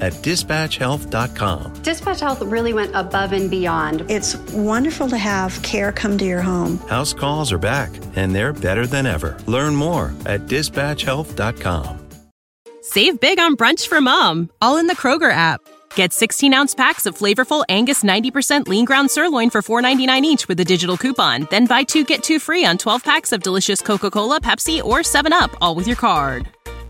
at dispatchhealth.com. Dispatch Health really went above and beyond. It's wonderful to have care come to your home. House calls are back, and they're better than ever. Learn more at dispatchhealth.com. Save big on brunch for mom, all in the Kroger app. Get 16 ounce packs of flavorful Angus 90% lean ground sirloin for $4.99 each with a digital coupon. Then buy two get two free on 12 packs of delicious Coca Cola, Pepsi, or 7UP, all with your card.